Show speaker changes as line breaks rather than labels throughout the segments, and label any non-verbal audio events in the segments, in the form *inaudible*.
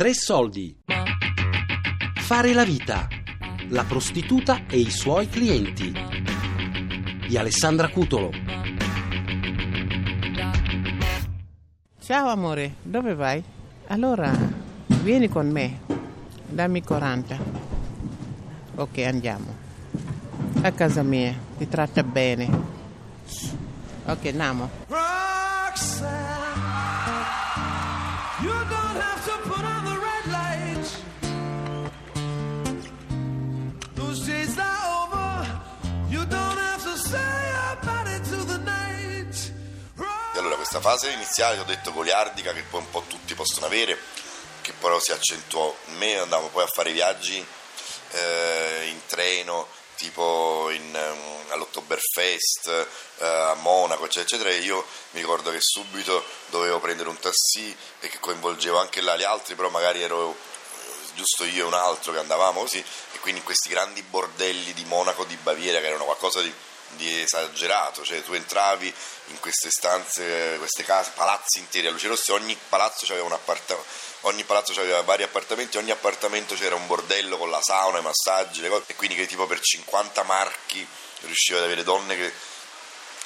Tre soldi. Fare la vita. La prostituta e i suoi clienti. Di Alessandra Cutolo.
Ciao amore, dove vai? Allora, vieni con me. Dammi 40. Ok, andiamo. A casa mia, ti tratta bene. Ok, andiamo.
Roxanne, you don't have to
questa fase iniziale, ho detto goliardica, che poi un po' tutti possono avere, che però si accentuò. In me, andavo poi a fare viaggi eh, in treno, tipo in, ehm, all'Oktoberfest, eh, a Monaco, eccetera, eccetera, io mi ricordo che subito dovevo prendere un taxi e che coinvolgevo anche là gli altri, però magari ero eh, giusto io e un altro che andavamo così, e quindi in questi grandi bordelli di Monaco, di Baviera, che erano qualcosa di di esagerato, cioè tu entravi in queste stanze, queste case, palazzi interi a luce rosse, ogni palazzo aveva un appartamento, ogni palazzo aveva vari appartamenti, ogni appartamento c'era un bordello con la sauna, i massaggi, le cose, e quindi che tipo per 50 marchi riusciva ad avere donne che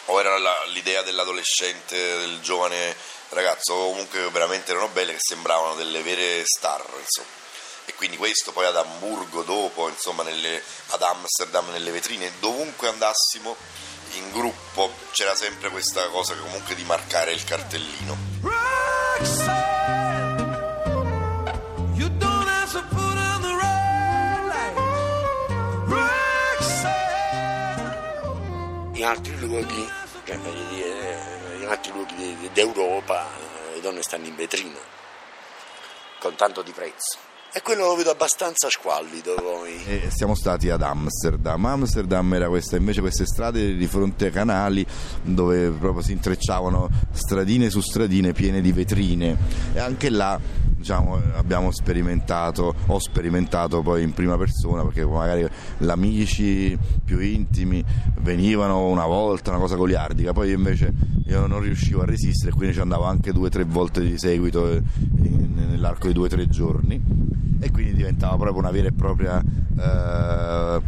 o era la- l'idea dell'adolescente, del giovane ragazzo, o comunque veramente erano belle che sembravano delle vere star, insomma. E quindi questo poi ad Amburgo dopo, insomma, nelle- ad Amsterdam, nelle vetrine, dovunque andassimo in gruppo c'era sempre questa cosa che comunque di marcare il cartellino.
Roxanne, you don't have to put on the red light. Roxanne.
in altri luoghi, cioè, in altri luoghi d'Europa le donne stanno in vetrina con tanto di prezzo. E quello lo vedo abbastanza squallido poi.
E siamo stati ad Amsterdam. Amsterdam era questa, invece queste strade di fronte ai canali dove proprio si intrecciavano stradine su stradine piene di vetrine e anche là diciamo, abbiamo sperimentato, ho sperimentato poi in prima persona perché magari gli amici più intimi venivano una volta, una cosa goliardica, poi invece io non riuscivo a resistere quindi ci andavo anche due o tre volte di seguito eh, nell'arco di due o tre giorni. E quindi diventava proprio una vera e propria eh,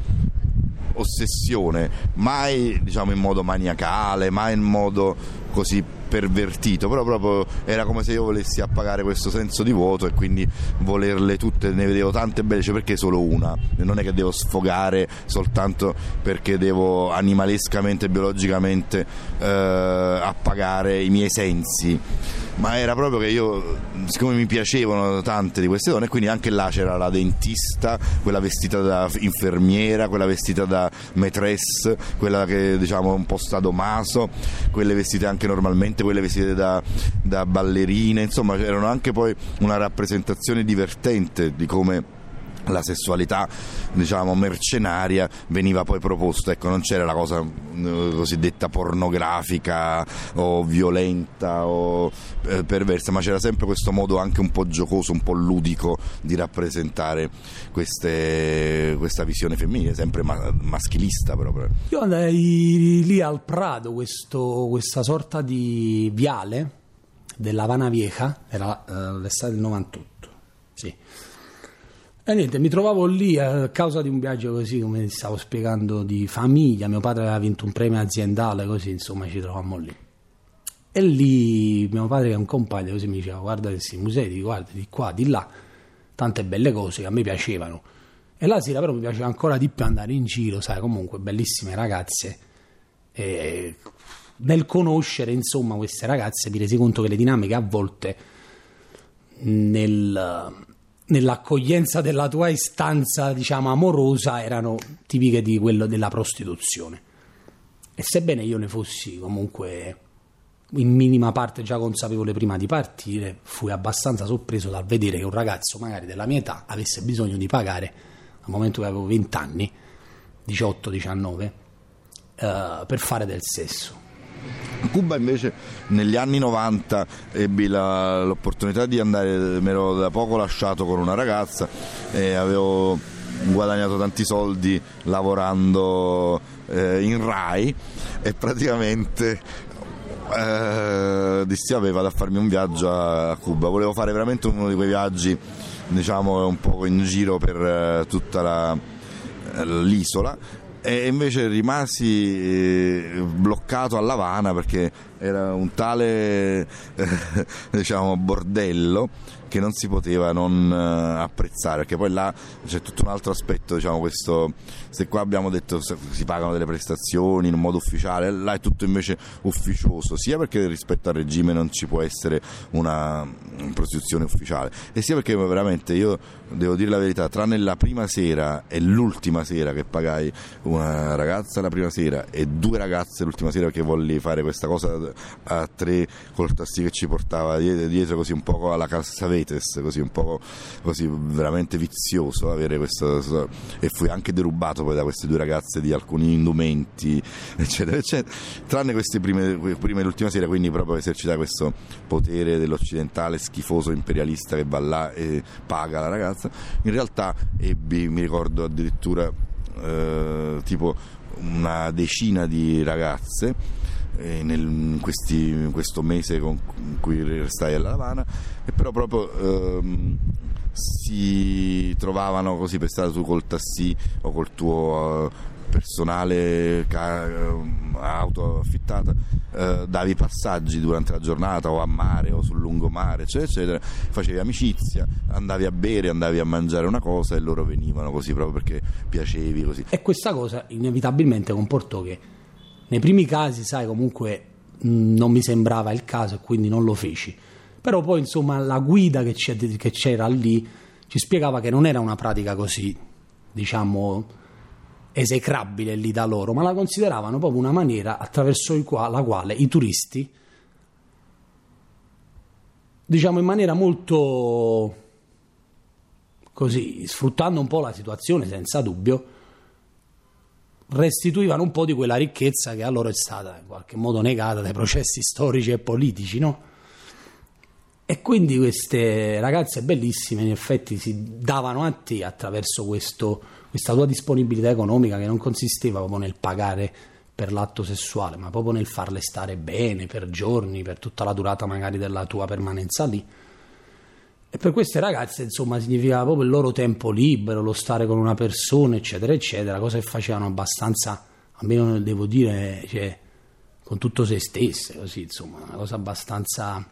ossessione, mai diciamo in modo maniacale, mai in modo così pervertito, però proprio era come se io volessi appagare questo senso di vuoto e quindi volerle tutte, ne vedevo tante belle, cioè perché solo una? Non è che devo sfogare soltanto perché devo animalescamente, biologicamente eh, appagare i miei sensi ma era proprio che io, siccome mi piacevano tante di queste donne, quindi anche là c'era la dentista, quella vestita da infermiera, quella vestita da maîtresse, quella che diciamo un po' stadomaso, quelle vestite anche normalmente, quelle vestite da, da ballerine, insomma c'erano anche poi una rappresentazione divertente di come la sessualità diciamo mercenaria veniva poi proposta ecco non c'era la cosa eh, cosiddetta pornografica o violenta o eh, perversa ma c'era sempre questo modo anche un po' giocoso un po' ludico di rappresentare queste- questa visione femminile sempre ma- maschilista proprio
Io andai lì al Prato, questo- questa sorta di viale della Havana Vieja, era eh, l'estate del 98, sì. E niente, mi trovavo lì a causa di un viaggio così, come stavo spiegando, di famiglia. Mio padre aveva vinto un premio aziendale, così insomma ci trovammo lì. E lì mio padre, che è un compagno, così mi diceva: Guarda questi musei, guarda di qua, di là, tante belle cose che a me piacevano. E la sera però mi piaceva ancora di più andare in giro, sai, comunque bellissime ragazze. E nel conoscere insomma queste ragazze mi resi conto che le dinamiche a volte nel- nell'accoglienza della tua istanza diciamo amorosa erano tipiche di quello della prostituzione. E sebbene io ne fossi comunque in minima parte già consapevole prima di partire fui abbastanza sorpreso dal vedere che un ragazzo magari della mia età avesse bisogno di pagare al momento che avevo 20 anni 18-19 eh, per fare del sesso
Cuba invece negli anni 90 ebbi la- l'opportunità di andare, mi ero da poco lasciato con una ragazza e avevo guadagnato tanti soldi lavorando eh, in Rai e praticamente eh, dissi vabbè vado farmi un viaggio a Cuba, volevo fare veramente uno di quei viaggi diciamo un po' in giro per eh, tutta la- l'isola e invece rimasi eh, bloccato a Lavana perché era un tale eh, *laughs* diciamo bordello che non si poteva non eh, apprezzare perché poi là c'è tutto un altro aspetto diciamo questo se qua abbiamo detto si pagano delle prestazioni in un modo ufficiale là è tutto invece ufficioso sia perché rispetto al regime non ci può essere una prostituzione ufficiale e sia perché veramente io devo dire la verità tranne la prima sera e l'ultima sera che pagai una ragazza la prima sera e due ragazze l'ultima sera perché volli fare questa cosa a tre col tassì che ci portava dietro, così un po' alla Cassavetes così un po' così veramente vizioso avere questo e fui anche derubato poi da queste due ragazze di alcuni indumenti eccetera eccetera. Tranne queste prime, prime e l'ultima sera quindi proprio esercitare questo potere dell'occidentale schifoso imperialista che va là e paga la ragazza. In realtà ebbi mi ricordo addirittura eh, tipo una decina di ragazze nel- in, questi- in questo mese con cui restai a La e però proprio ehm, si trovavano così per stare tu col tassì o col tuo eh, personale ehm, auto affittata eh, davi passaggi durante la giornata o a mare o sul lungomare eccetera eccetera facevi amicizia andavi a bere andavi a mangiare una cosa e loro venivano così proprio perché piacevi così.
E questa cosa inevitabilmente comportò che nei primi casi, sai, comunque mh, non mi sembrava il caso e quindi non lo feci. Però poi, insomma, la guida che, che c'era lì ci spiegava che non era una pratica così, diciamo, esecrabile lì da loro, ma la consideravano proprio una maniera attraverso la quale i turisti, diciamo in maniera molto così, sfruttando un po' la situazione senza dubbio, restituivano un po' di quella ricchezza che a loro è stata in qualche modo negata dai processi storici e politici, no? E quindi queste ragazze bellissime in effetti si davano a te attraverso questo- questa tua disponibilità economica che non consisteva proprio nel pagare per l'atto sessuale, ma proprio nel farle stare bene per giorni, per tutta la durata magari della tua permanenza lì. E per queste ragazze, insomma, significava proprio il loro tempo libero, lo stare con una persona, eccetera, eccetera, cosa che facevano abbastanza, almeno devo dire, cioè, con tutto se stesse, così, insomma, una cosa abbastanza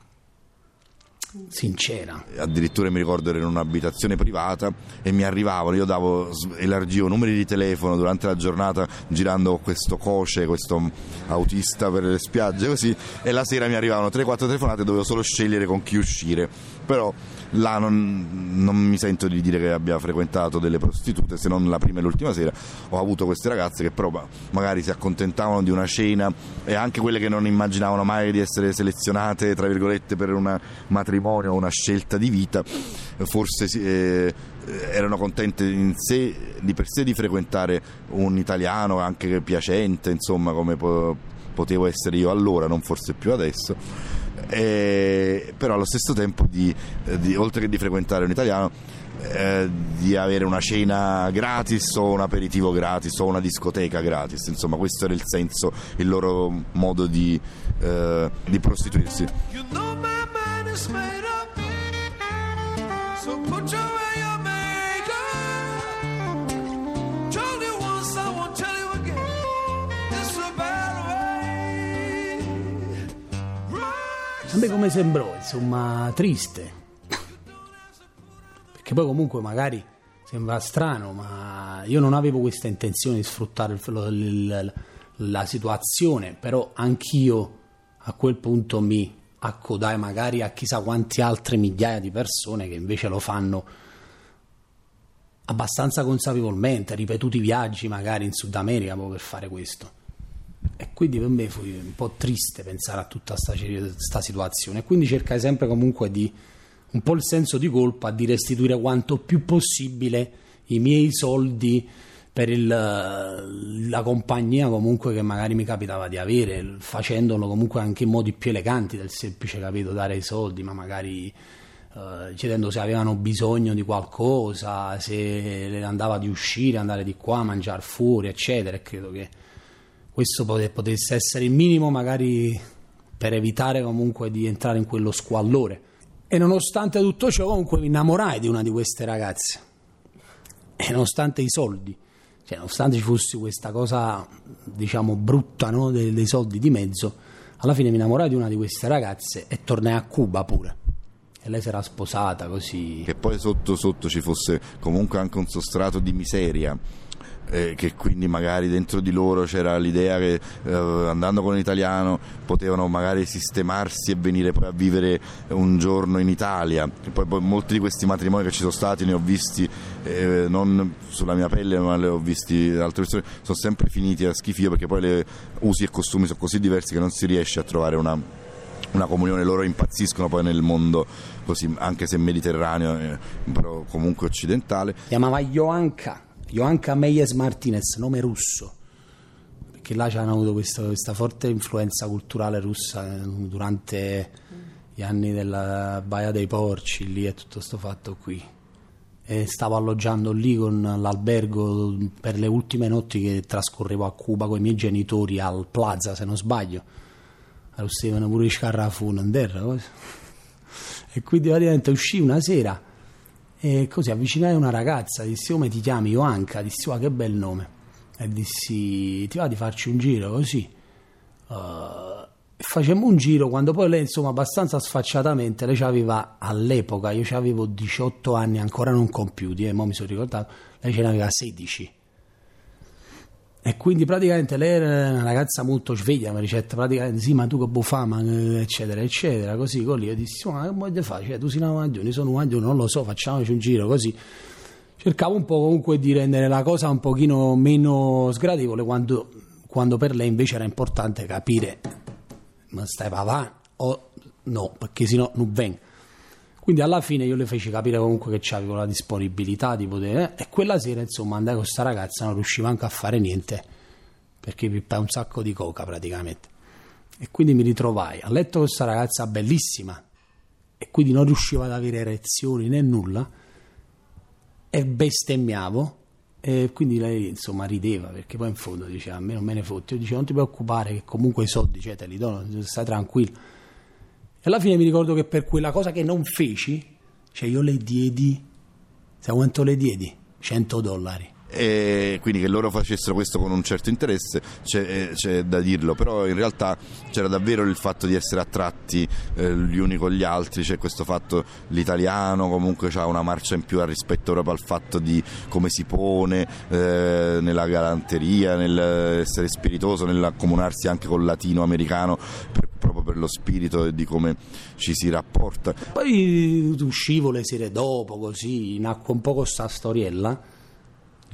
sincera.
addirittura mi ricordo ero in un'abitazione privata e mi arrivavano, io davo, elargivo numeri di telefono durante la giornata girando questo coce, questo autista per le spiagge così e la sera mi arrivavano 3-4 telefonate dovevo solo scegliere con chi uscire però là non, non mi sento di dire che abbia frequentato delle prostitute se non la prima e l'ultima sera. Ho avuto queste ragazze che però ma- magari si accontentavano di una cena e anche quelle che non immaginavano mai di essere selezionate tra virgolette per un matrimonio o una scelta di vita forse eh, erano contente in sé, di per sé di frequentare un italiano anche piacente insomma come po- potevo essere io allora non forse più adesso e- però allo stesso tempo di, eh, di- oltre che di frequentare un italiano eh, di avere una cena gratis o un aperitivo gratis o una discoteca gratis insomma questo era il senso il loro modo di, eh, di prostituirsi.
You know A
me come sembrò, insomma, triste. Perché poi comunque magari sembra strano, ma io non avevo questa intenzione di sfruttare lo- il- la situazione, però anch'io a quel punto mi accodai magari a chissà quanti altre migliaia di persone che invece lo fanno abbastanza consapevolmente, ripetuti viaggi magari in Sud America proprio per fare questo. E quindi per me fu un po' triste pensare a tutta questa situazione. Quindi cercai sempre comunque di un po' il senso di colpa di restituire quanto più possibile i miei soldi per il- la compagnia comunque che magari mi capitava di avere, facendolo comunque anche in modi più eleganti del semplice capito dare i soldi, ma magari eh, chiedendo se avevano bisogno di qualcosa, se le andava di uscire, andare di qua, mangiare fuori, eccetera. E credo che questo pote- potesse essere il minimo magari per evitare comunque di entrare in quello squallore. E nonostante tutto ciò, comunque mi innamorai di una di queste ragazze. E nonostante i soldi, cioè nonostante ci fosse questa cosa, diciamo, brutta no? dei, dei soldi di mezzo, alla fine mi innamorai di una di queste ragazze e tornai a Cuba pure. E lei si era sposata così.
Che poi sotto sotto ci fosse comunque anche un sostrato di miseria. Eh, che quindi magari dentro di loro c'era l'idea che eh, andando con l'italiano potevano magari sistemarsi e venire poi a vivere un giorno in Italia. Poi, poi molti di questi matrimoni che ci sono stati ne ho visti eh, non sulla mia pelle ma le ho visti altre persone, sono sempre finiti a schifio perché poi le usi e costumi sono così diversi che non si riesce a trovare una una comunione, loro impazziscono poi nel mondo così, anche se mediterraneo, eh, però comunque occidentale.
Chiamava Joanka, Joanka Meyes Martinez, nome russo, perché là c'hanno avuto questa, questa forte influenza culturale russa eh, durante gli anni della Baia dei Porci, lì e tutto questo fatto qui. E stavo alloggiando lì con l'albergo per le ultime notti che trascorrevo a Cuba con i miei genitori al Plaza, se non sbaglio. Arrossevano pure i scarrafoni in terra. E quindi praticamente uscì una sera e così avvicinai una ragazza, dissi come ti chiami Joanka? Dissi oh, che bel nome. E dissi ti va di farci un giro così. Uh, facemmo un giro quando poi lei insomma abbastanza sfacciatamente lei aveva all'epoca io avevo 18 anni ancora non compiuti e mo mi sono ricordato lei ce ne aveva 16 e quindi praticamente lei era una ragazza molto sveglia, mi ricetta praticamente sì ma tu che bufama eccetera eccetera così con lì io dissi ma che vuoi fare? Cioè, tu sei una guaglione, sono un guaglione, non lo so facciamoci un giro così. Cercavo un po' comunque di rendere la cosa un pochino meno sgradevole quando, quando per lei invece era importante capire ma stai papà o no? Perché sennò non vengo quindi alla fine io le feci capire comunque che avevo la disponibilità di poter e quella sera insomma andai con questa ragazza non riuscivo anche a fare niente perché pippai un sacco di coca praticamente. E quindi mi ritrovai a letto con questa ragazza bellissima e quindi non riuscivo ad avere erezioni né nulla e bestemmiavo e quindi lei insomma rideva perché poi in fondo diceva a me non me ne fotti io dicevo non ti preoccupare che comunque i soldi cioè, te li do stai tranquillo alla fine mi ricordo che per quella cosa che non feci cioè io le diedi sai quanto le diedi? 100 dollari
e quindi che loro facessero questo con un certo interesse c'è, eh, c'è da dirlo. Però in realtà c'era davvero il fatto di essere attratti eh, gli uni con gli altri. C'è questo fatto l'italiano comunque ha una marcia in più rispetto proprio al fatto di come si pone eh, nella galanteria nell'essere spiritoso nell'accomunarsi anche col latinoamericano per, proprio per lo spirito e di come ci si rapporta.
Poi uscivo le sere dopo così nacque un po' questa storiella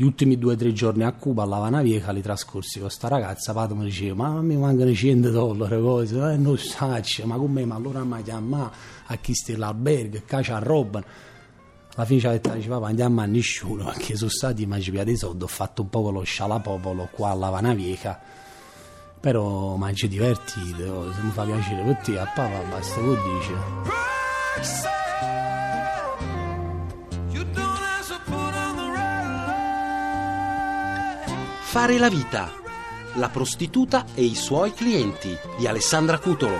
gli ultimi due o tre giorni a Cuba, alla Havana Vieja, li trascorsi con sta ragazza. Pato mi diceva: Ma mi mancano 100 dollari, cose, eh, non sacci, ma come? Ma allora mi chiama a chi sta l'albergo, caccia a roba. Alla fine ci ha detto: Diceva, andiamo a nessuno perché sono stati mangiati dei soldi. Ho fatto un po' lo scialapopolo qua alla Havana Vieja. Però mangi divertito, se mi fa piacere per te, a papà basta che dice.
Fare la vita. La prostituta e i suoi clienti di Alessandra Cutolo.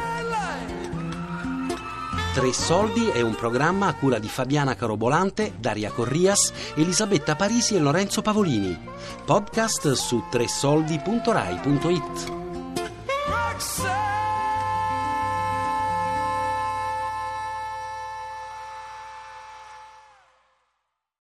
Tre soldi è un programma a cura di Fabiana Carobolante, Daria Corrias, Elisabetta Parisi e Lorenzo Pavolini. Podcast su tresoldi.rai.it.